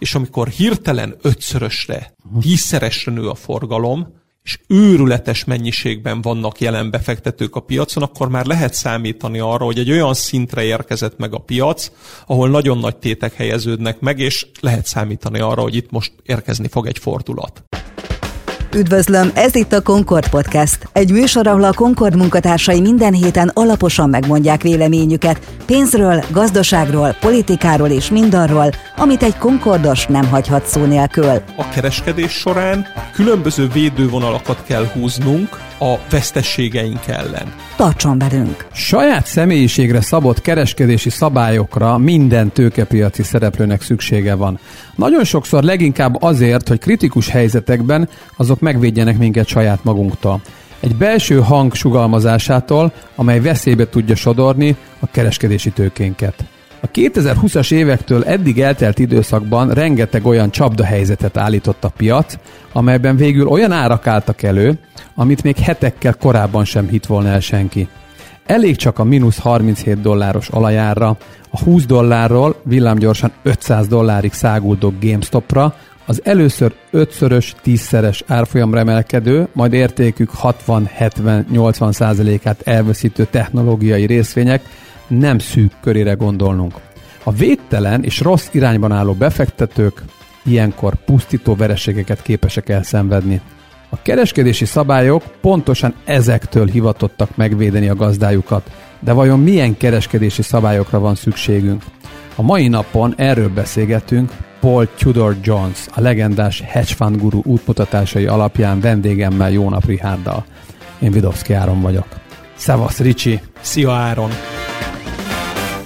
és amikor hirtelen ötszörösre, tízszeresre nő a forgalom, és őrületes mennyiségben vannak jelen befektetők a piacon, akkor már lehet számítani arra, hogy egy olyan szintre érkezett meg a piac, ahol nagyon nagy tétek helyeződnek meg, és lehet számítani arra, hogy itt most érkezni fog egy fordulat. Üdvözlöm, ez itt a Concord Podcast. Egy műsor, ahol a Concord munkatársai minden héten alaposan megmondják véleményüket pénzről, gazdaságról, politikáról és mindarról, amit egy Concordos nem hagyhat szó nélkül. A kereskedés során különböző védővonalakat kell húznunk a vesztességeink ellen. Tartson velünk! Saját személyiségre szabott kereskedési szabályokra minden tőkepiaci szereplőnek szüksége van. Nagyon sokszor leginkább azért, hogy kritikus helyzetekben azok megvédjenek minket saját magunktól. Egy belső hang sugalmazásától, amely veszélybe tudja sodorni a kereskedési tőkénket. A 2020-as évektől eddig eltelt időszakban rengeteg olyan csapdahelyzetet állított a piac, amelyben végül olyan árak álltak elő, amit még hetekkel korábban sem hit volna el senki. Elég csak a mínusz 37 dolláros alajára, a 20 dollárról villámgyorsan 500 dollárig száguldó GameStopra, az először 5-szörös, 10-szeres árfolyamra emelkedő, majd értékük 60-70-80 százalékát elveszítő technológiai részvények nem szűk körére gondolnunk. A védtelen és rossz irányban álló befektetők ilyenkor pusztító vereségeket képesek elszenvedni. A kereskedési szabályok pontosan ezektől hivatottak megvédeni a gazdájukat, de vajon milyen kereskedési szabályokra van szükségünk? A mai napon erről beszélgetünk Paul Tudor Jones, a legendás hedge fund guru útmutatásai alapján vendégemmel Jónap Rihárdal. Én Vidovszki Áron vagyok. Szevasz, Ricsi! Szia, Áron!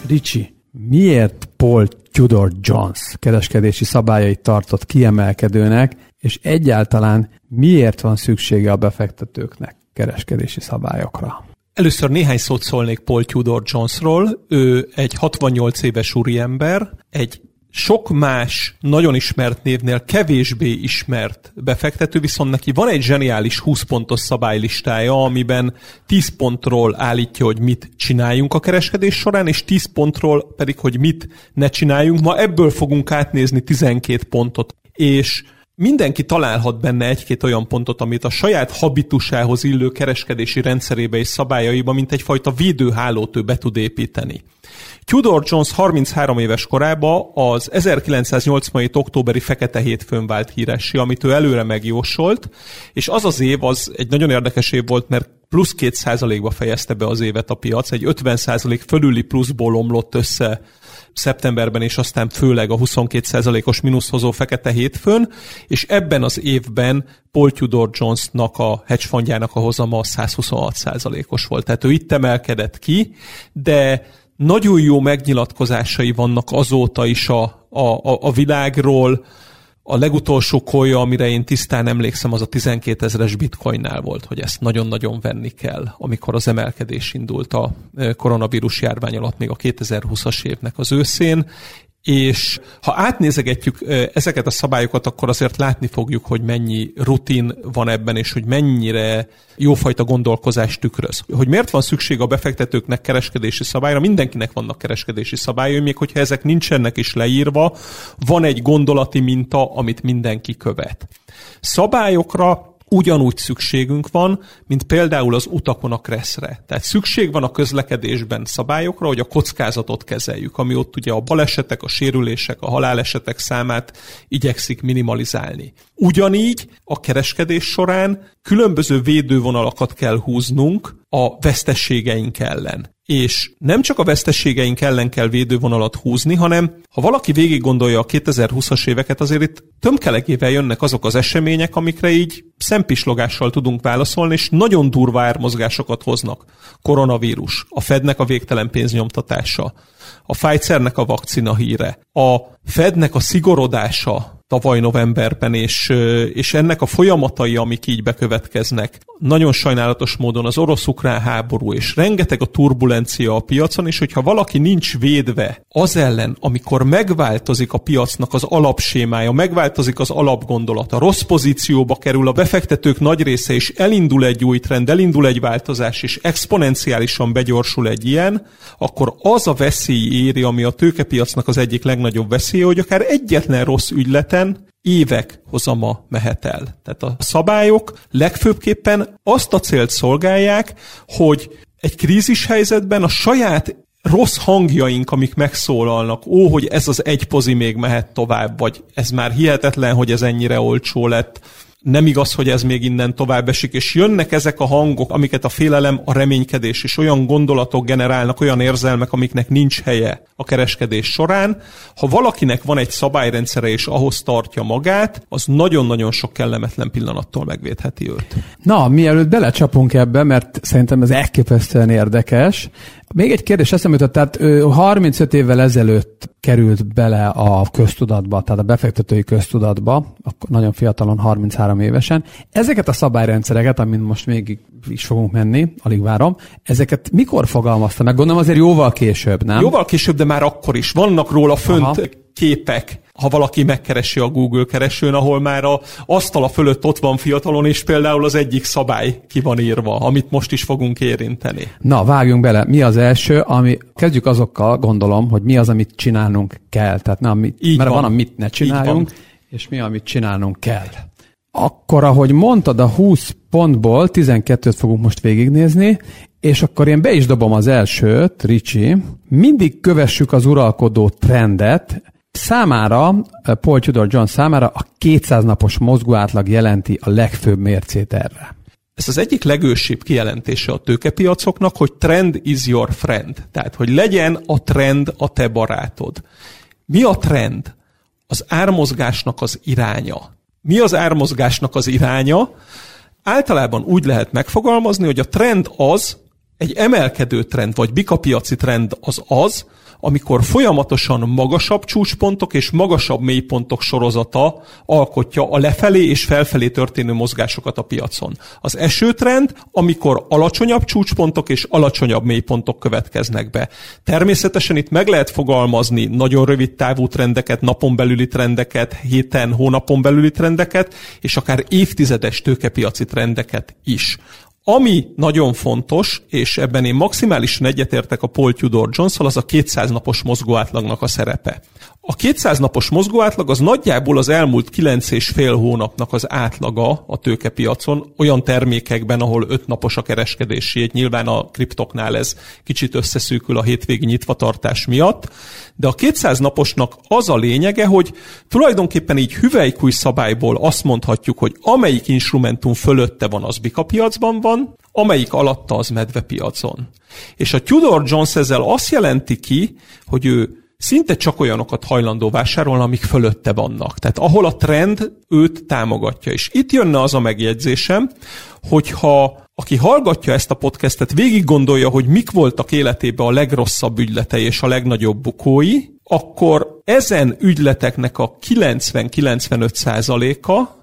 Ricsi, miért Paul Tudor Jones kereskedési szabályait tartott kiemelkedőnek, és egyáltalán miért van szüksége a befektetőknek kereskedési szabályokra? Először néhány szót szólnék Paul Tudor Jonesról. Ő egy 68 éves úriember, egy sok más nagyon ismert névnél kevésbé ismert befektető, viszont neki van egy zseniális 20 pontos szabálylistája, amiben 10 pontról állítja, hogy mit csináljunk a kereskedés során, és 10 pontról pedig, hogy mit ne csináljunk. Ma ebből fogunk átnézni 12 pontot. És Mindenki találhat benne egy-két olyan pontot, amit a saját habitusához illő kereskedési rendszerébe és szabályaiba, mint egyfajta védőhálót ő be tud építeni. Tudor Jones 33 éves korába az 1987. októberi Fekete Hétfőn vált híressé, amit ő előre megjósolt, és az az év az egy nagyon érdekes év volt, mert plusz 2%-ba fejezte be az évet a piac, egy 50% fölüli pluszból omlott össze szeptemberben, és aztán főleg a 22%-os mínuszhozó Fekete Hétfőn, és ebben az évben Paul Tudor Jonesnak a hedge fundjának a hozama 126%-os volt. Tehát ő itt emelkedett ki, de nagyon jó megnyilatkozásai vannak azóta is a, a, a világról. A legutolsó kolja, amire én tisztán emlékszem, az a 12 ezeres bitcoinnál volt, hogy ezt nagyon-nagyon venni kell, amikor az emelkedés indult a koronavírus járvány alatt még a 2020-as évnek az őszén, és ha átnézegetjük ezeket a szabályokat, akkor azért látni fogjuk, hogy mennyi rutin van ebben, és hogy mennyire jófajta gondolkozást tükröz. Hogy miért van szükség a befektetőknek kereskedési szabályra? Mindenkinek vannak kereskedési szabályai, még hogyha ezek nincsenek is leírva, van egy gondolati minta, amit mindenki követ. Szabályokra ugyanúgy szükségünk van, mint például az utakon a kresszre. Tehát szükség van a közlekedésben szabályokra, hogy a kockázatot kezeljük, ami ott ugye a balesetek, a sérülések, a halálesetek számát igyekszik minimalizálni. Ugyanígy a kereskedés során különböző védővonalakat kell húznunk a vesztességeink ellen és nem csak a veszteségeink ellen kell védővonalat húzni, hanem ha valaki végig gondolja a 2020-as éveket, azért itt tömkelegével jönnek azok az események, amikre így szempislogással tudunk válaszolni, és nagyon durva ármozgásokat hoznak. Koronavírus, a Fednek a végtelen pénznyomtatása, a Pfizernek a vakcina híre, a Fednek a szigorodása tavaly novemberben, és, és ennek a folyamatai, amik így bekövetkeznek, nagyon sajnálatos módon az orosz-ukrán háború, és rengeteg a turbulencia a piacon, és hogyha valaki nincs védve az ellen, amikor megváltozik a piacnak az alapsémája, megváltozik az alapgondolata, rossz pozícióba kerül a befektetők nagy része, és elindul egy új trend, elindul egy változás, és exponenciálisan begyorsul egy ilyen, akkor az a veszély éri, ami a tőkepiacnak az egyik legnagyobb veszélye, hogy akár egyetlen rossz ügyleten évek hozama mehet el. Tehát a szabályok legfőbbképpen azt a célt szolgálják, hogy egy krízis helyzetben a saját rossz hangjaink, amik megszólalnak, ó, hogy ez az egy pozi még mehet tovább, vagy ez már hihetetlen, hogy ez ennyire olcsó lett, nem igaz, hogy ez még innen tovább esik, és jönnek ezek a hangok, amiket a félelem, a reménykedés és olyan gondolatok generálnak, olyan érzelmek, amiknek nincs helye a kereskedés során. Ha valakinek van egy szabályrendszere és ahhoz tartja magát, az nagyon-nagyon sok kellemetlen pillanattól megvédheti őt. Na, mielőtt belecsapunk ebbe, mert szerintem ez elképesztően érdekes, még egy kérdés eszembe jutott, tehát 35 évvel ezelőtt került bele a köztudatba, tehát a befektetői köztudatba, akkor nagyon fiatalon, 33 évesen. Ezeket a szabályrendszereket, amit most még is fogunk menni, alig várom, ezeket mikor fogalmazta meg? Gondolom azért jóval később, nem? Jóval később, de már akkor is. Vannak róla fönt Aha. képek, ha valaki megkeresi a Google keresőn, ahol már a asztala fölött ott van fiatalon, és például az egyik szabály ki van írva, amit most is fogunk érinteni. Na, vágjunk bele. Mi az első, ami, kezdjük azokkal, gondolom, hogy mi az, amit csinálnunk kell. Tehát nem, amit, Így mert van. van, amit ne csináljunk, és mi, amit csinálnunk kell. Akkor, ahogy mondtad, a 20 pontból 12-t fogunk most végignézni, és akkor én be is dobom az elsőt, Ricsi. Mindig kövessük az uralkodó trendet, Számára, eh, Paul Tudor John számára a 200 napos mozgóátlag jelenti a legfőbb mércét erre. Ez az egyik legősibb kijelentése a tőkepiacoknak, hogy trend is your friend. Tehát, hogy legyen a trend a te barátod. Mi a trend? Az ármozgásnak az iránya. Mi az ármozgásnak az iránya? Általában úgy lehet megfogalmazni, hogy a trend az, egy emelkedő trend, vagy bikapiaci trend az az, amikor folyamatosan magasabb csúcspontok és magasabb mélypontok sorozata alkotja a lefelé és felfelé történő mozgásokat a piacon. Az esőtrend, amikor alacsonyabb csúcspontok és alacsonyabb mélypontok következnek be. Természetesen itt meg lehet fogalmazni nagyon rövid távú trendeket, napon belüli trendeket, héten, hónapon belüli trendeket, és akár évtizedes tőkepiaci trendeket is. Ami nagyon fontos, és ebben én maximálisan egyetértek a Paul Tudor jones az a 200 napos mozgóátlagnak a szerepe. A 200 napos mozgóátlag az nagyjából az elmúlt 9 és fél hónapnak az átlaga a tőkepiacon, olyan termékekben, ahol 5 napos a kereskedési, nyilván a kriptoknál ez kicsit összeszűkül a hétvégi nyitvatartás miatt, de a 200 naposnak az a lényege, hogy tulajdonképpen így hüvelykúj szabályból azt mondhatjuk, hogy amelyik instrumentum fölötte van, az bikapiacban van, amelyik alatta az medvepiacon. És a Tudor Jones ezzel azt jelenti ki, hogy ő szinte csak olyanokat hajlandó vásárolni, amik fölötte vannak. Tehát ahol a trend őt támogatja. És itt jönne az a megjegyzésem, hogyha aki hallgatja ezt a podcastet, végig gondolja, hogy mik voltak életében a legrosszabb ügyletei és a legnagyobb bukói, akkor ezen ügyleteknek a 90-95 százaléka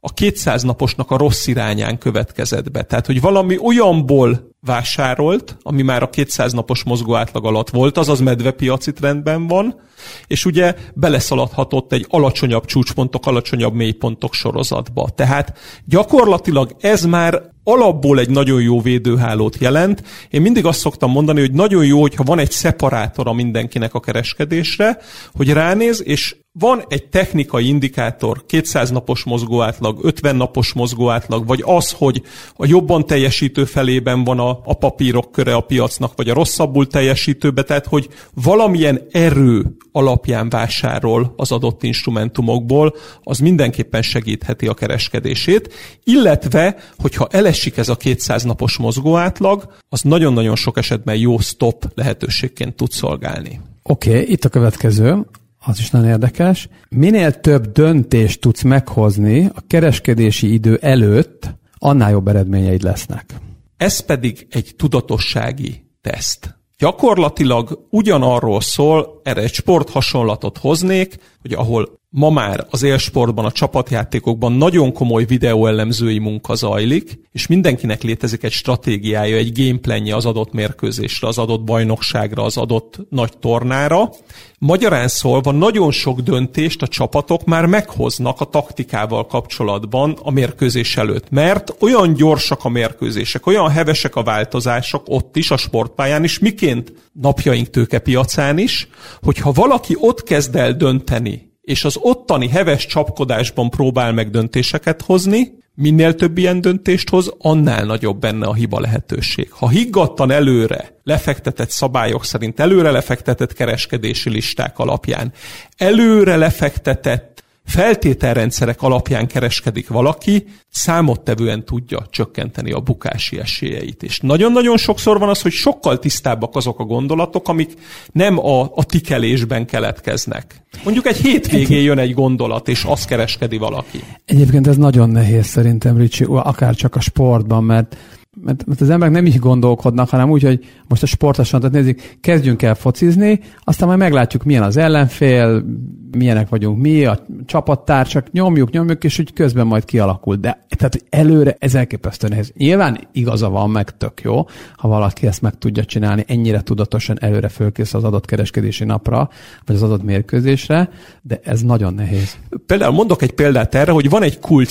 a 200 naposnak a rossz irányán következett be. Tehát, hogy valami olyanból vásárolt, ami már a 200 napos mozgó átlag alatt volt, azaz medvepiaci trendben van, és ugye beleszaladhatott egy alacsonyabb csúcspontok, alacsonyabb mélypontok sorozatba. Tehát gyakorlatilag ez már alapból egy nagyon jó védőhálót jelent. Én mindig azt szoktam mondani, hogy nagyon jó, hogyha van egy szeparátora mindenkinek a kereskedésre, hogy ránéz, és van egy technikai indikátor, 200 napos mozgóátlag, 50 napos mozgóátlag, vagy az, hogy a jobban teljesítő felében van a, a papírok köre a piacnak, vagy a rosszabbul teljesítőbe, tehát hogy valamilyen erő alapján vásárol az adott instrumentumokból, az mindenképpen segítheti a kereskedését, illetve, hogyha elesik ez a 200 napos mozgóátlag, az nagyon-nagyon sok esetben jó stop lehetőségként tud szolgálni. Oké, okay, itt a következő az is nagyon érdekes. Minél több döntést tudsz meghozni a kereskedési idő előtt, annál jobb eredményeid lesznek. Ez pedig egy tudatossági teszt. Gyakorlatilag ugyanarról szól, erre egy sport hasonlatot hoznék, hogy ahol ma már az élsportban, a csapatjátékokban nagyon komoly videóellenzői munka zajlik, és mindenkinek létezik egy stratégiája, egy gameplanje az adott mérkőzésre, az adott bajnokságra, az adott nagy tornára. Magyarán szólva nagyon sok döntést a csapatok már meghoznak a taktikával kapcsolatban a mérkőzés előtt, mert olyan gyorsak a mérkőzések, olyan hevesek a változások ott is, a sportpályán is, miként napjaink tőkepiacán is, hogyha valaki ott kezd el dönteni, és az ottani heves csapkodásban próbál meg döntéseket hozni, minél több ilyen döntést hoz, annál nagyobb benne a hiba lehetőség. Ha higgadtan előre lefektetett szabályok szerint, előre lefektetett kereskedési listák alapján, előre lefektetett feltételrendszerek alapján kereskedik valaki, számottevően tudja csökkenteni a bukási esélyeit. És nagyon-nagyon sokszor van az, hogy sokkal tisztábbak azok a gondolatok, amik nem a, a tikelésben keletkeznek. Mondjuk egy hétvégén jön egy gondolat, és azt kereskedi valaki. Egyébként ez nagyon nehéz szerintem, Ricsi, akár csak a sportban, mert mert, mert az emberek nem így gondolkodnak, hanem úgy, hogy most a sportosan, tehát nézik, kezdjünk el focizni, aztán majd meglátjuk, milyen az ellenfél, milyenek vagyunk mi, a csapattársak, nyomjuk, nyomjuk, és úgy közben majd kialakul. De tehát előre ez elképesztő nehéz. Nyilván igaza van, meg tök jó, ha valaki ezt meg tudja csinálni, ennyire tudatosan előre fölkész az adott kereskedési napra, vagy az adott mérkőzésre, de ez nagyon nehéz. Például mondok egy példát erre, hogy van egy kult.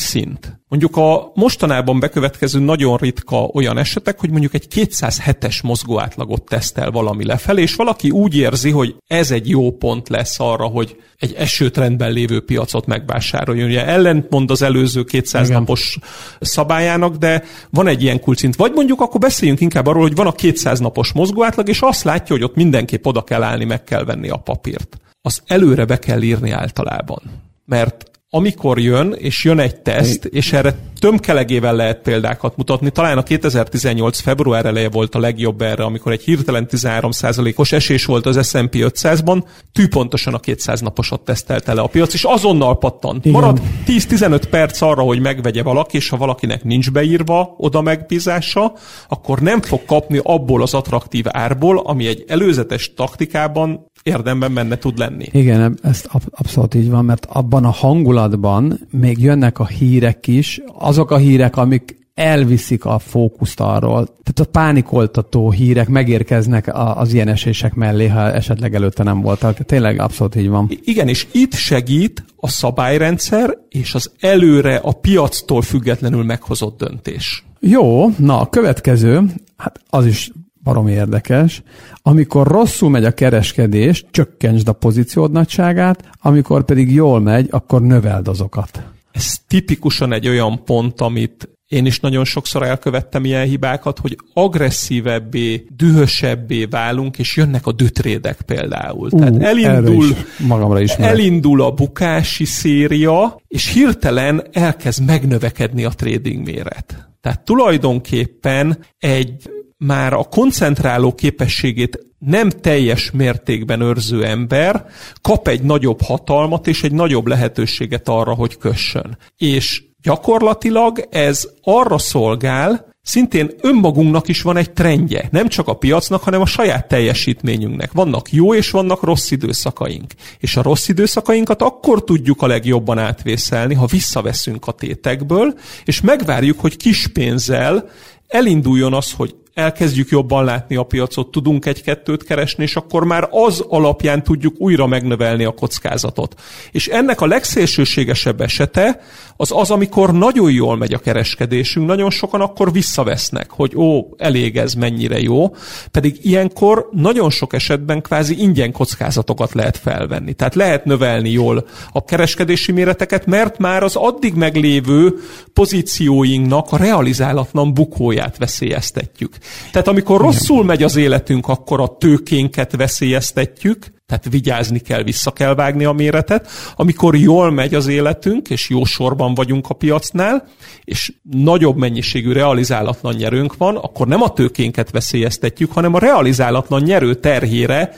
Mondjuk a mostanában bekövetkező nagyon ritka olyan esetek, hogy mondjuk egy 207-es mozgóátlagot tesztel valami lefelé, és valaki úgy érzi, hogy ez egy jó pont lesz arra, hogy egy esőtrendben lévő piacot megvásároljon. Ugye ellentmond az előző 200 Igen. napos szabályának, de van egy ilyen kulcint. Vagy mondjuk akkor beszéljünk inkább arról, hogy van a 200 napos mozgóátlag, és azt látja, hogy ott mindenképp oda kell állni, meg kell venni a papírt. Az előre be kell írni általában. Mert amikor jön, és jön egy teszt, és erre tömkelegével lehet példákat mutatni. Talán a 2018 február eleje volt a legjobb erre, amikor egy hirtelen 13%-os esés volt az S&P 500-ban, tűpontosan a 200 naposat tesztelte le a piac, és azonnal pattant. Igen. Marad 10-15 perc arra, hogy megvegye valaki, és ha valakinek nincs beírva oda megbízása, akkor nem fog kapni abból az attraktív árból, ami egy előzetes taktikában érdemben benne tud lenni. Igen, ez abszolút így van, mert abban a hangulatban még jönnek a hírek is, azok a hírek, amik elviszik a fókuszt arról. Tehát a pánikoltató hírek megérkeznek az ilyen esések mellé, ha esetleg előtte nem voltak. Tényleg abszolút így van. Igen, és itt segít a szabályrendszer és az előre a piactól függetlenül meghozott döntés. Jó, na a következő, hát az is barom érdekes. Amikor rosszul megy a kereskedés, csökkentsd a pozíciód nagyságát, amikor pedig jól megy, akkor növeld azokat. Ez tipikusan egy olyan pont, amit én is nagyon sokszor elkövettem ilyen hibákat, hogy agresszívebbé, dühösebbé válunk, és jönnek a dütrédek például. Uh, Tehát elindul, is magamra is elindul a bukási széria, és hirtelen elkezd megnövekedni a trading méret. Tehát tulajdonképpen egy már a koncentráló képességét nem teljes mértékben őrző ember kap egy nagyobb hatalmat és egy nagyobb lehetőséget arra, hogy kössön. És gyakorlatilag ez arra szolgál, Szintén önmagunknak is van egy trendje, nem csak a piacnak, hanem a saját teljesítményünknek. Vannak jó és vannak rossz időszakaink. És a rossz időszakainkat akkor tudjuk a legjobban átvészelni, ha visszaveszünk a tétekből, és megvárjuk, hogy kis pénzzel elinduljon az, hogy elkezdjük jobban látni a piacot, tudunk egy-kettőt keresni, és akkor már az alapján tudjuk újra megnövelni a kockázatot. És ennek a legszélsőségesebb esete az az, amikor nagyon jól megy a kereskedésünk, nagyon sokan akkor visszavesznek, hogy ó, elég ez, mennyire jó, pedig ilyenkor nagyon sok esetben kvázi ingyen kockázatokat lehet felvenni. Tehát lehet növelni jól a kereskedési méreteket, mert már az addig meglévő pozícióinknak a realizálatlan bukóját veszélyeztetjük. Tehát amikor rosszul megy az életünk, akkor a tőkénket veszélyeztetjük, tehát vigyázni kell, vissza kell vágni a méretet. Amikor jól megy az életünk, és jó sorban vagyunk a piacnál, és nagyobb mennyiségű realizálatlan nyerőnk van, akkor nem a tőkénket veszélyeztetjük, hanem a realizálatlan nyerő terhére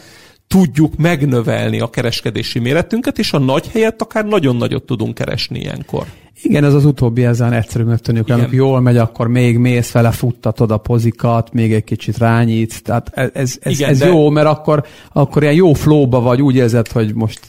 tudjuk megnövelni a kereskedési méretünket, és a nagy helyett akár nagyon nagyot tudunk keresni ilyenkor. Igen, ez az utóbbi ezen egyszerűnek tűnik, amikor jól megy, akkor még mész vele, futtatod a pozikat, még egy kicsit rányítsz. Tehát ez, ez, ez, Igen, ez de... jó, mert akkor, akkor ilyen jó flóba vagy, úgy érzed, hogy most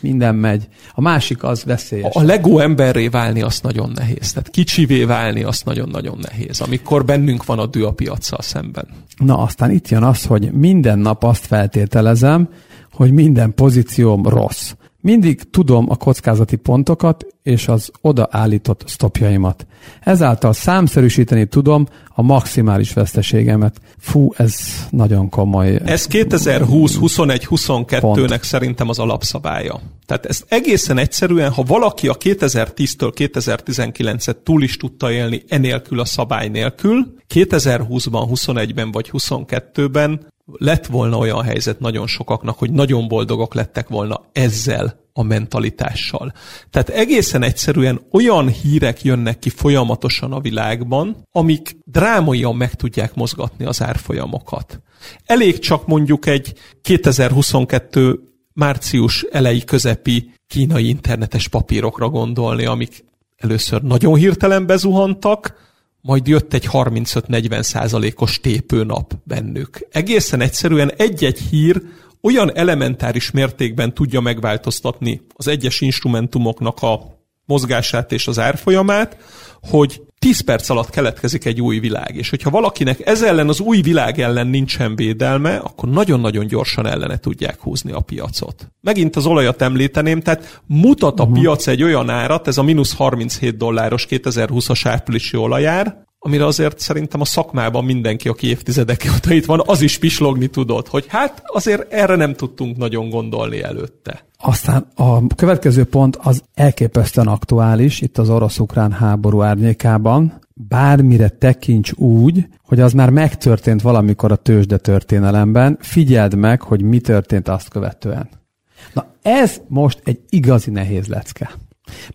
minden megy. A másik az veszélyes. A Lego emberré válni az nagyon nehéz. Tehát kicsivé válni az nagyon-nagyon nehéz, amikor bennünk van a dű a piacsal szemben. Na, aztán itt jön az, hogy minden nap azt feltételezem, hogy minden pozícióm rossz. Mindig tudom a kockázati pontokat és az odaállított stopjaimat. Ezáltal számszerűsíteni tudom a maximális veszteségemet. Fú, ez nagyon komoly. Ez 2020, 21, 22-nek szerintem az alapszabálya. Tehát ez egészen egyszerűen, ha valaki a 2010-től 2019-et túl is tudta élni enélkül a szabály nélkül, 2020-ban, 21-ben vagy 22-ben lett volna olyan helyzet nagyon sokaknak, hogy nagyon boldogok lettek volna ezzel a mentalitással. Tehát egészen egyszerűen olyan hírek jönnek ki folyamatosan a világban, amik drámaian meg tudják mozgatni az árfolyamokat. Elég csak mondjuk egy 2022 március elejé közepi kínai internetes papírokra gondolni, amik először nagyon hirtelen bezuhantak, majd jött egy 35-40 százalékos tépőnap bennük. Egészen egyszerűen egy-egy hír olyan elementáris mértékben tudja megváltoztatni az egyes instrumentumoknak a mozgását és az árfolyamát, hogy 10 perc alatt keletkezik egy új világ, és hogyha valakinek ez ellen az új világ ellen nincsen védelme, akkor nagyon-nagyon gyorsan ellene tudják húzni a piacot. Megint az olajat említeném, tehát mutat a uh-huh. piac egy olyan árat, ez a mínusz 37 dolláros 2020-as áprilisi olajár, amire azért szerintem a szakmában mindenki, aki évtizedek óta itt van, az is pislogni tudott, hogy hát azért erre nem tudtunk nagyon gondolni előtte. Aztán a következő pont az elképesztően aktuális itt az orosz-ukrán háború árnyékában. Bármire tekints úgy, hogy az már megtörtént valamikor a tőzsde történelemben, figyeld meg, hogy mi történt azt követően. Na ez most egy igazi nehéz lecke.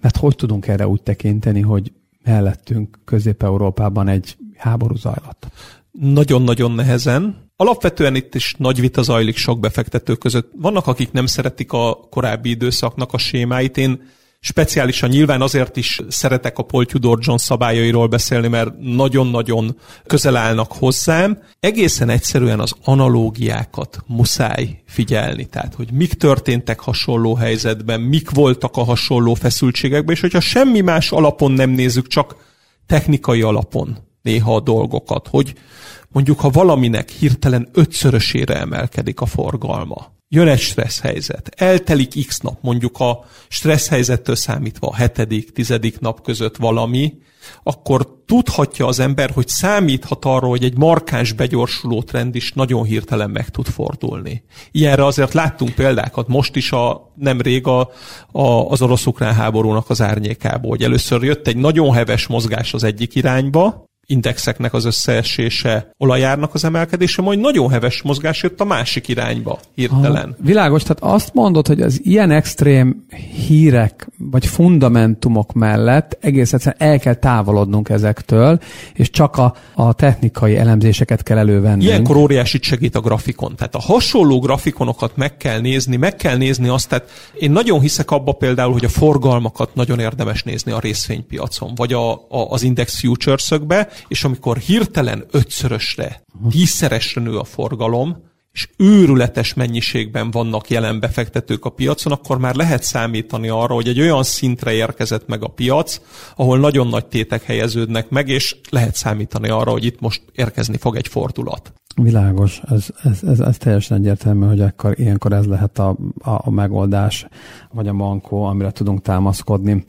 Mert hogy tudunk erre úgy tekinteni, hogy mellettünk Közép-Európában egy háború zajlott? Nagyon-nagyon nehezen. Alapvetően itt is nagy vita zajlik sok befektető között. Vannak, akik nem szeretik a korábbi időszaknak a sémáit. Én Speciálisan nyilván azért is szeretek a Paul Tudor John szabályairól beszélni, mert nagyon-nagyon közel állnak hozzám. Egészen egyszerűen az analógiákat muszáj figyelni, tehát hogy mik történtek hasonló helyzetben, mik voltak a hasonló feszültségekben, és hogyha semmi más alapon nem nézzük, csak technikai alapon néha a dolgokat, hogy mondjuk ha valaminek hirtelen ötszörösére emelkedik a forgalma, jön egy stressz helyzet, eltelik x nap, mondjuk a stressz helyzettől számítva a hetedik, tizedik nap között valami, akkor tudhatja az ember, hogy számíthat arra, hogy egy markáns begyorsuló trend is nagyon hirtelen meg tud fordulni. Ilyenre azért láttunk példákat most is a nemrég a, a, az orosz-ukrán háborúnak az árnyékából, hogy először jött egy nagyon heves mozgás az egyik irányba, indexeknek az összeesése, olajárnak az emelkedése, majd nagyon heves mozgás jött a másik irányba hirtelen. Ha, világos, tehát azt mondod, hogy az ilyen extrém hírek vagy fundamentumok mellett egész egyszerűen el kell távolodnunk ezektől, és csak a, a technikai elemzéseket kell elővenni. Ilyenkor óriási segít a grafikon. Tehát a hasonló grafikonokat meg kell nézni, meg kell nézni azt, tehát én nagyon hiszek abba például, hogy a forgalmakat nagyon érdemes nézni a részvénypiacon, vagy a, a, az index futures-ökbe, és amikor hirtelen ötszörösre, tízszeresre nő a forgalom, és őrületes mennyiségben vannak jelen befektetők a piacon, akkor már lehet számítani arra, hogy egy olyan szintre érkezett meg a piac, ahol nagyon nagy tétek helyeződnek meg, és lehet számítani arra, hogy itt most érkezni fog egy fordulat. Világos, ez, ez, ez, ez teljesen egyértelmű, hogy akkor, ilyenkor ez lehet a, a, a megoldás, vagy a mankó, amire tudunk támaszkodni.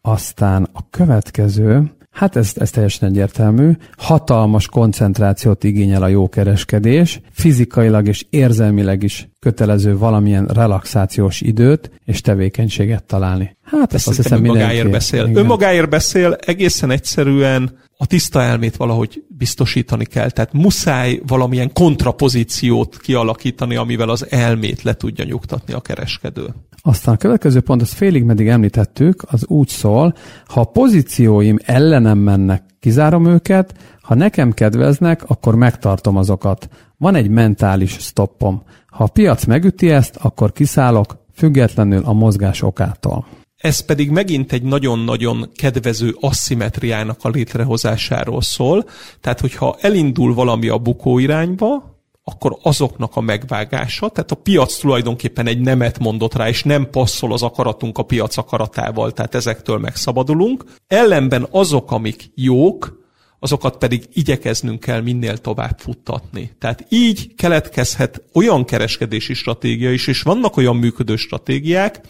Aztán a következő, Hát ez, ez teljesen egyértelmű. Hatalmas koncentrációt igényel a jó kereskedés, fizikailag és érzelmileg is kötelező valamilyen relaxációs időt és tevékenységet találni. Hát ezt azt hiszem önmagáért beszél. Igen. Önmagáért beszél, egészen egyszerűen a tiszta elmét valahogy biztosítani kell. Tehát muszáj valamilyen kontrapozíciót kialakítani, amivel az elmét le tudja nyugtatni a kereskedő. Aztán a következő pont, azt félig meddig említettük, az úgy szól, ha a pozícióim ellenem mennek, kizárom őket, ha nekem kedveznek, akkor megtartom azokat. Van egy mentális stoppom. Ha a piac megüti ezt, akkor kiszállok, függetlenül a mozgás okától. Ez pedig megint egy nagyon-nagyon kedvező asszimetriának a létrehozásáról szól. Tehát, hogyha elindul valami a bukó irányba, akkor azoknak a megvágása, tehát a piac tulajdonképpen egy nemet mondott rá, és nem passzol az akaratunk a piac akaratával, tehát ezektől megszabadulunk. Ellenben azok, amik jók, azokat pedig igyekeznünk kell minél tovább futtatni. Tehát így keletkezhet olyan kereskedési stratégia is, és vannak olyan működő stratégiák,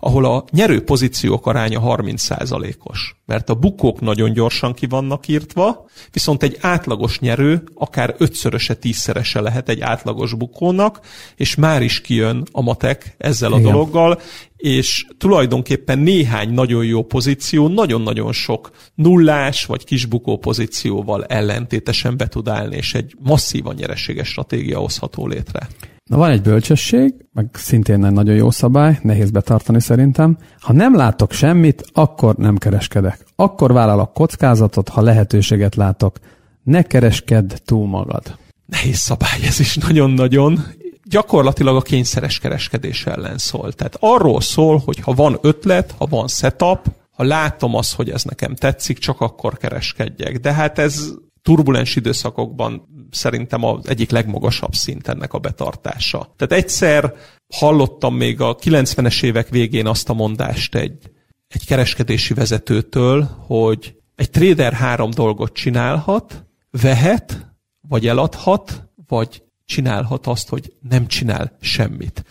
ahol a nyerő pozíciók aránya 30%-os. Mert a bukók nagyon gyorsan ki vannak írtva, viszont egy átlagos nyerő akár ötszöröse, tízszerese lehet egy átlagos bukónak, és már is kijön a matek ezzel a Igen. dologgal, és tulajdonképpen néhány nagyon jó pozíció, nagyon-nagyon sok nullás vagy kisbukó pozícióval ellentétesen be tud állni, és egy masszívan nyereséges stratégia hozható létre. Na van egy bölcsesség, meg szintén egy nagyon jó szabály, nehéz betartani szerintem. Ha nem látok semmit, akkor nem kereskedek. Akkor vállalok kockázatot, ha lehetőséget látok. Ne kereskedd túl magad. Nehéz szabály ez is nagyon-nagyon. Gyakorlatilag a kényszeres kereskedés ellen szól. Tehát arról szól, hogy ha van ötlet, ha van setup, ha látom azt, hogy ez nekem tetszik, csak akkor kereskedjek. De hát ez turbulens időszakokban szerintem az egyik legmagasabb szint ennek a betartása. Tehát egyszer hallottam még a 90-es évek végén azt a mondást egy, egy kereskedési vezetőtől, hogy egy trader három dolgot csinálhat, vehet, vagy eladhat, vagy csinálhat azt, hogy nem csinál semmit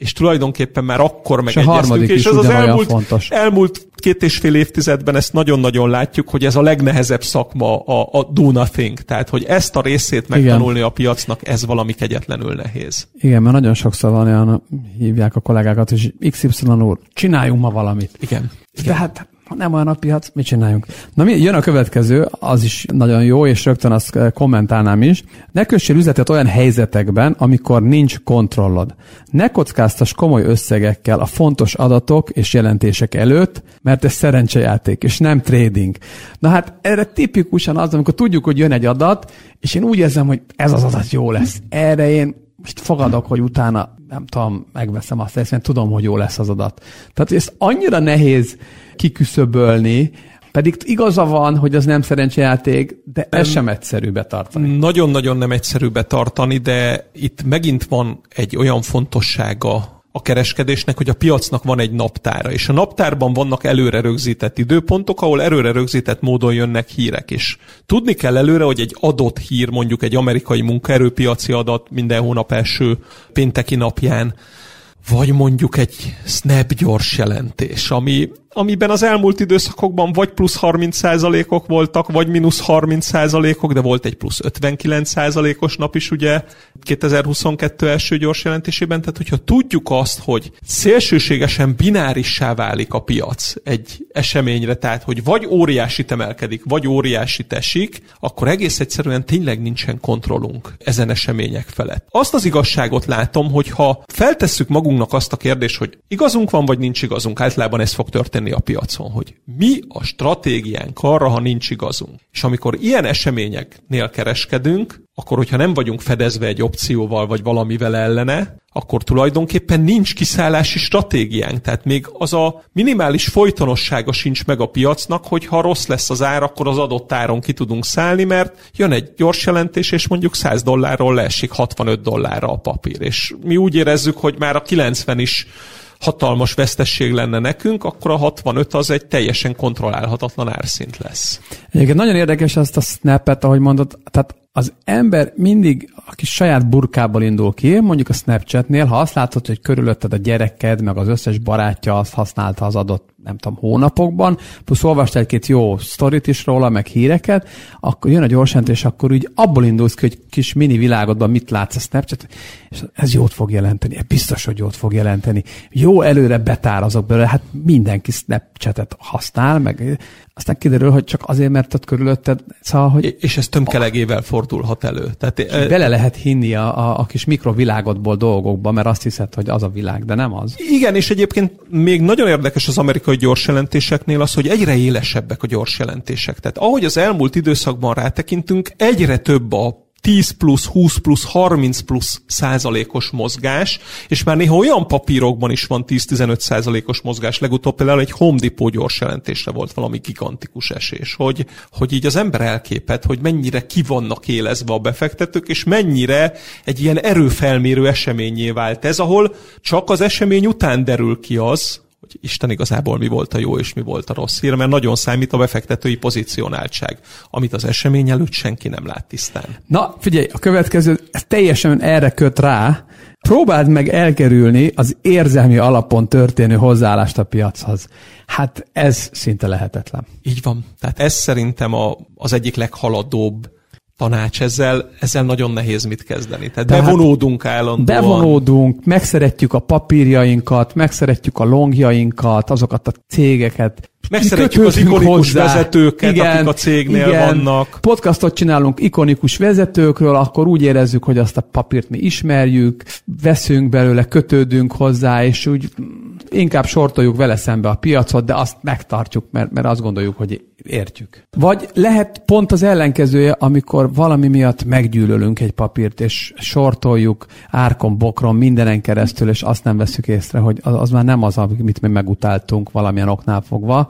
és tulajdonképpen már akkor megegyeztünk, és, és ez az elmúlt, fontos. elmúlt két és fél évtizedben ezt nagyon-nagyon látjuk, hogy ez a legnehezebb szakma a, a do nothing, tehát hogy ezt a részét megtanulni Igen. a piacnak, ez valami kegyetlenül nehéz. Igen, mert nagyon sokszor van olyan, hívják a kollégákat, és XY úr, csináljunk ma valamit. Igen. Igen. De hát nem olyan a piac, mit csináljunk? Na mi, jön a következő, az is nagyon jó, és rögtön azt eh, kommentálnám is. Ne kössél üzletet olyan helyzetekben, amikor nincs kontrollod. Ne kockáztas komoly összegekkel a fontos adatok és jelentések előtt, mert ez szerencsejáték, és nem trading. Na hát erre tipikusan az, amikor tudjuk, hogy jön egy adat, és én úgy érzem, hogy ez az adat jó lesz. Erre én most fogadok, hogy utána, nem tudom, megveszem azt, mert tudom, hogy jó lesz az adat. Tehát ez annyira nehéz kiküszöbölni, pedig igaza van, hogy az nem szerencsejáték, de ez sem egyszerű betartani. Nagyon-nagyon nem egyszerű betartani, de itt megint van egy olyan fontossága a kereskedésnek, hogy a piacnak van egy naptára, és a naptárban vannak előre rögzített időpontok, ahol előre rögzített módon jönnek hírek, és tudni kell előre, hogy egy adott hír, mondjuk egy amerikai munkaerőpiaci adat minden hónap első pénteki napján, vagy mondjuk egy Snap gyors jelentés, ami amiben az elmúlt időszakokban vagy plusz 30%-ok voltak, vagy mínusz 30%-ok, de volt egy plusz 59%-os nap is ugye 2022 első gyors jelentésében, tehát hogyha tudjuk azt, hogy szélsőségesen binárissá válik a piac egy eseményre, tehát hogy vagy óriási emelkedik, vagy óriási esik, akkor egész egyszerűen tényleg nincsen kontrollunk ezen események felett. Azt az igazságot látom, hogy ha feltesszük magunknak azt a kérdést, hogy igazunk van, vagy nincs igazunk, általában ez fog történni tenni a piacon, hogy mi a stratégiánk arra, ha nincs igazunk. És amikor ilyen eseményeknél kereskedünk, akkor hogyha nem vagyunk fedezve egy opcióval vagy valamivel ellene, akkor tulajdonképpen nincs kiszállási stratégiánk. Tehát még az a minimális folytonossága sincs meg a piacnak, hogy ha rossz lesz az ár, akkor az adott áron ki tudunk szállni, mert jön egy gyors jelentés, és mondjuk 100 dollárról leesik 65 dollárra a papír. És mi úgy érezzük, hogy már a 90 is hatalmas vesztesség lenne nekünk, akkor a 65 az egy teljesen kontrollálhatatlan árszint lesz. Egyébként nagyon érdekes azt a snapet, ahogy mondod, tehát az ember mindig, aki saját burkából indul ki, mondjuk a Snapchatnél, ha azt látod, hogy körülötted a gyereked, meg az összes barátja azt használta az adott nem tudom, hónapokban, plusz olvast egy-két jó sztorit is róla, meg híreket, akkor jön a gyorsent, és akkor úgy abból indulsz ki, hogy kis mini világodban mit látsz a Snapchat, és ez jót fog jelenteni, biztos, hogy jót fog jelenteni. Jó előre betár azok belőle, hát mindenki Snapchatet használ, meg aztán kiderül, hogy csak azért, mert ott körülötted, szóval, hogy... És ez tömkelegével fordulhat elő. Tehát, bele lehet hinni a, a, a kis mikrovilágodból dolgokba, mert azt hiszed, hogy az a világ, de nem az. Igen, és egyébként még nagyon érdekes az amerikai gyors jelentéseknél az, hogy egyre élesebbek a gyors jelentések. Tehát ahogy az elmúlt időszakban rátekintünk, egyre több a 10 plusz, 20 plusz, 30 plusz százalékos mozgás, és már néha olyan papírokban is van 10-15 százalékos mozgás. Legutóbb például egy Home Depot gyors jelentésre volt valami gigantikus esés, hogy, hogy így az ember elképet, hogy mennyire ki vannak élezve a befektetők, és mennyire egy ilyen erőfelmérő eseményé vált ez, ahol csak az esemény után derül ki az, hogy Isten igazából mi volt a jó és mi volt a rossz hír, mert nagyon számít a befektetői pozícionáltság, amit az esemény előtt senki nem lát tisztán. Na, figyelj, a következő, ez teljesen erre köt rá, próbáld meg elkerülni az érzelmi alapon történő hozzáállást a piachoz. Hát ez szinte lehetetlen. Így van. Tehát ez szerintem a, az egyik leghaladóbb tanács, ezzel, ezzel nagyon nehéz mit kezdeni. Tehát, Tehát bevonódunk állandóan. Bevonódunk, megszeretjük a papírjainkat, megszeretjük a longjainkat, azokat a cégeket, Megszeretjük az ikonikus hozzá. vezetőket, igen, akik a cégnél igen. vannak. Podcastot csinálunk ikonikus vezetőkről, akkor úgy érezzük, hogy azt a papírt mi ismerjük, veszünk belőle, kötődünk hozzá, és úgy inkább sortoljuk vele szembe a piacot, de azt megtartjuk, mert, mert azt gondoljuk, hogy értjük. Vagy lehet pont az ellenkezője, amikor valami miatt meggyűlölünk egy papírt, és sortoljuk árkon, bokron, mindenen keresztül, és azt nem veszük észre, hogy az, az már nem az, amit mi megutáltunk valamilyen oknál fogva,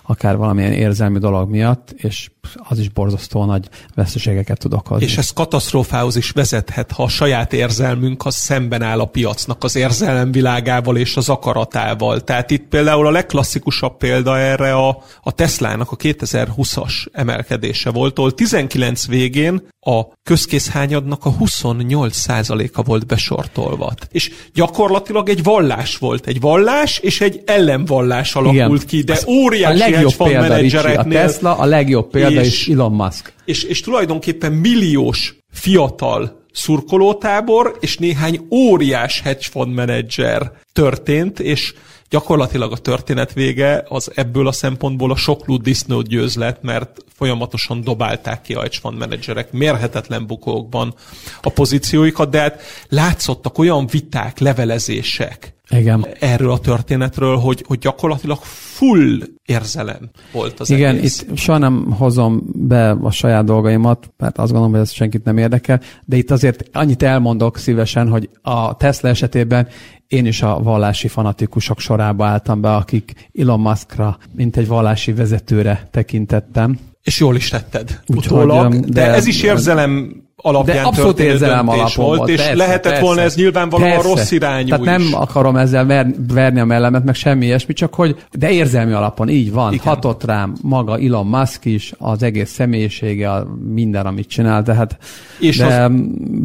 akár valamilyen érzelmi dolog miatt, és az is borzasztó nagy veszteségeket tud okozni. És ez katasztrófához is vezethet, ha a saját érzelmünk az szemben áll a piacnak az érzelemvilágával és az akaratával. Tehát itt például a legklasszikusabb példa erre a, a Teslának a 2020-as emelkedése volt, ahol 19 végén a közkészhányadnak a 28%-a volt besortolva. És gyakorlatilag egy vallás volt. Egy vallás és egy ellenvallás alakult Igen. ki, de óriási a legjobb példa, Ricsi, a Tesla a legjobb példa, és, és Elon Musk. És, és tulajdonképpen milliós fiatal szurkolótábor, és néhány óriás hedge fund menedzser történt, és gyakorlatilag a történet vége az ebből a szempontból a soklú disznót győz lett, mert folyamatosan dobálták ki a hedge fund menedzserek mérhetetlen bukókban a pozícióikat, de hát látszottak olyan viták, levelezések, igen. erről a történetről, hogy, hogy gyakorlatilag full érzelem volt az Igen, egész. itt soha nem hozom be a saját dolgaimat, mert azt gondolom, hogy ez senkit nem érdekel, de itt azért annyit elmondok szívesen, hogy a Tesla esetében én is a vallási fanatikusok sorába álltam be, akik Elon Muskra, mint egy vallási vezetőre tekintettem. És jól is tetted utólag, de, de ez is érzelem alapján de abszolút érzelem alapon volt, volt, és persze, lehetett persze, volna ez nyilvánvalóan persze. rossz irányú Tehát nem is. akarom ezzel ver, verni a mellemet, meg semmi ilyesmi, csak hogy, de érzelmi alapon, így van. Igen. Hatott rám maga Elon Musk is, az egész személyisége, a minden, amit csinál, tehát és de az...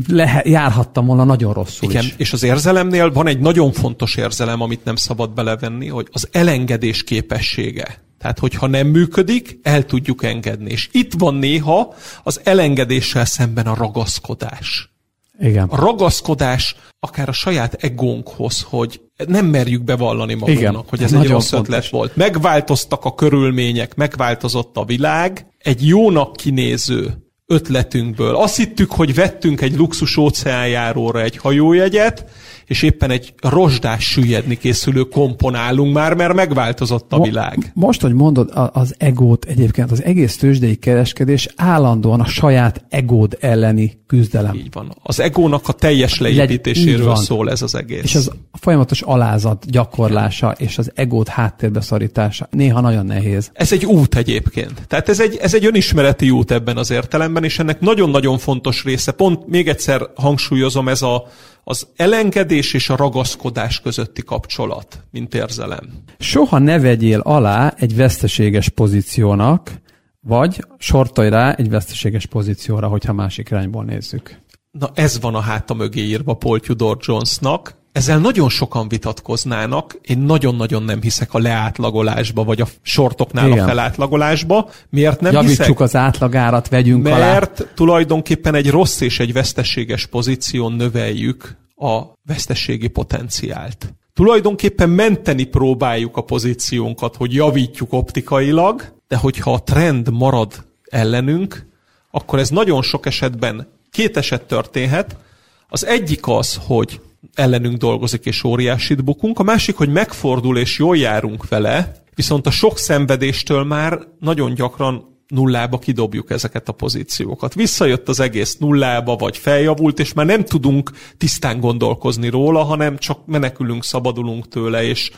le, járhattam volna nagyon rosszul Igen, is. és az érzelemnél van egy nagyon fontos érzelem, amit nem szabad belevenni, hogy az elengedés képessége. Tehát, hogyha nem működik, el tudjuk engedni. És itt van néha az elengedéssel szemben a ragaszkodás. Igen. A ragaszkodás akár a saját egónkhoz, hogy nem merjük bevallani magunknak, Igen. hogy ez, ez egy rossz fontos. ötlet volt. Megváltoztak a körülmények, megváltozott a világ, egy jónak kinéző ötletünkből. Azt hittük, hogy vettünk egy luxus óceánjáróra egy hajójegyet, és éppen egy rozsdás süllyedni készülő komponálunk már, mert megváltozott a világ. Most, hogy mondod az egót, egyébként az egész tőzsdei kereskedés állandóan a saját egód elleni küzdelem. Így van. Az egónak a teljes leépítéséről szól ez az egész. És az a folyamatos alázat gyakorlása és az egót háttérbe szorítása néha nagyon nehéz. Ez egy út egyébként. Tehát ez egy, ez egy önismereti út ebben az értelemben, és ennek nagyon-nagyon fontos része, pont még egyszer hangsúlyozom, ez a az elengedés és a ragaszkodás közötti kapcsolat, mint érzelem. Soha ne vegyél alá egy veszteséges pozíciónak, vagy sortolj rá egy veszteséges pozícióra, hogyha másik irányból nézzük. Na ez van a háta mögé írva Paul Tudor Jonesnak, ezzel nagyon sokan vitatkoznának, én nagyon-nagyon nem hiszek a leátlagolásba, vagy a sortoknál Igen. a felátlagolásba. Miért nem Javítsuk hiszek? az átlagárat, vegyünk Mert alá. Mert tulajdonképpen egy rossz és egy veszteséges pozíción növeljük a veszteségi potenciált. Tulajdonképpen menteni próbáljuk a pozíciónkat, hogy javítjuk optikailag, de hogyha a trend marad ellenünk, akkor ez nagyon sok esetben két eset történhet. Az egyik az, hogy ellenünk dolgozik és óriásit bukunk, a másik, hogy megfordul és jól járunk vele, viszont a sok szenvedéstől már nagyon gyakran nullába kidobjuk ezeket a pozíciókat. Visszajött az egész nullába, vagy feljavult, és már nem tudunk tisztán gondolkozni róla, hanem csak menekülünk, szabadulunk tőle, és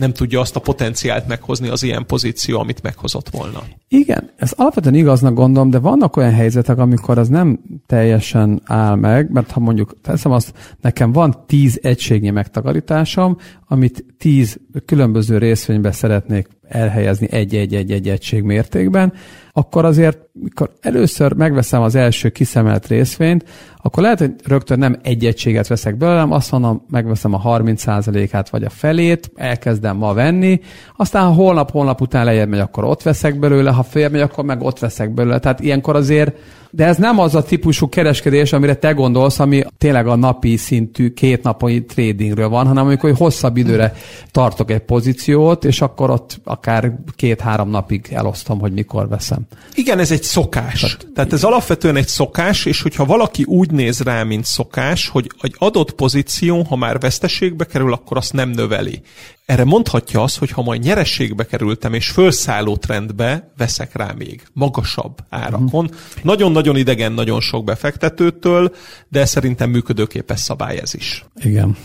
nem tudja azt a potenciált meghozni az ilyen pozíció, amit meghozott volna. Igen, ez alapvetően igaznak gondolom, de vannak olyan helyzetek, amikor az nem teljesen áll meg, mert ha mondjuk teszem azt, nekem van tíz egységnyi megtakarításom, amit tíz különböző részvénybe szeretnék elhelyezni egy-egy-egy egység mértékben, akkor azért, mikor először megveszem az első kiszemelt részvényt, akkor lehet, hogy rögtön nem egy egységet veszek belőle, hanem azt mondom, megveszem a 30%-át vagy a felét, elkezdem ma venni, aztán ha holnap-holnap után lejjebb megy, akkor ott veszek belőle, ha fél megy, akkor meg ott veszek belőle. Tehát ilyenkor azért de ez nem az a típusú kereskedés, amire te gondolsz, ami tényleg a napi szintű két napi tradingről van, hanem amikor hosszabb időre tartok egy pozíciót, és akkor ott akár két-három napig elosztom, hogy mikor veszem. Igen, ez egy szokás. Tehát, Tehát ez alapvetően egy szokás, és hogyha valaki úgy néz rá, mint szokás, hogy egy adott pozíció, ha már veszteségbe kerül, akkor azt nem növeli. Erre mondhatja azt, hogy ha majd nyerességbe kerültem, és fölszálló trendbe veszek rá még magasabb árakon. Uh-huh. Nagyon-nagyon idegen nagyon sok befektetőtől, de szerintem működőképes szabály ez is. Igen.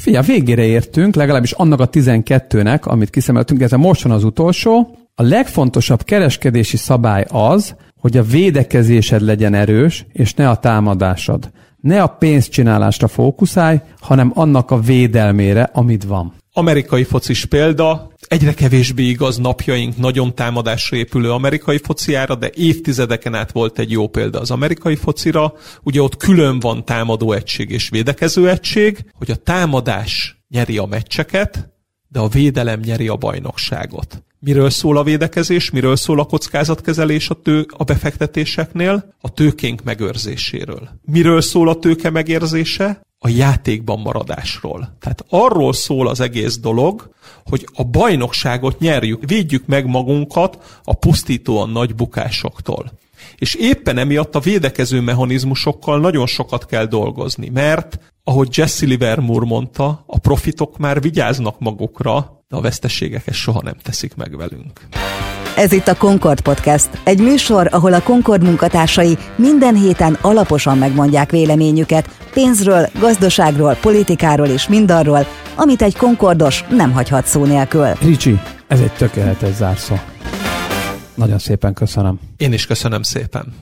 Figyelj, végére értünk, legalábbis annak a 12-nek, amit kiszemeltünk, ez a most van az utolsó. A legfontosabb kereskedési szabály az, hogy a védekezésed legyen erős, és ne a támadásod. Ne a pénzcsinálásra fókuszálj, hanem annak a védelmére, amit van amerikai focis példa, egyre kevésbé igaz napjaink nagyon támadásra épülő amerikai fociára, de évtizedeken át volt egy jó példa az amerikai focira. Ugye ott külön van támadó egység és védekező egység, hogy a támadás nyeri a meccseket, de a védelem nyeri a bajnokságot. Miről szól a védekezés, miről szól a kockázatkezelés a, tő, a befektetéseknél? A tőkénk megőrzéséről. Miről szól a tőke megérzése? A játékban maradásról. Tehát arról szól az egész dolog, hogy a bajnokságot nyerjük, védjük meg magunkat a pusztítóan nagy bukásoktól. És éppen emiatt a védekező mechanizmusokkal nagyon sokat kell dolgozni, mert, ahogy Jesse Livermore mondta, a profitok már vigyáznak magukra, de a veszteségeket soha nem teszik meg velünk. Ez itt a Concord Podcast, egy műsor, ahol a Concord munkatársai minden héten alaposan megmondják véleményüket pénzről, gazdaságról, politikáról és mindarról, amit egy Concordos nem hagyhat szó nélkül. Ricsi, ez egy tökéletes zárszó. Nagyon szépen köszönöm. Én is köszönöm szépen.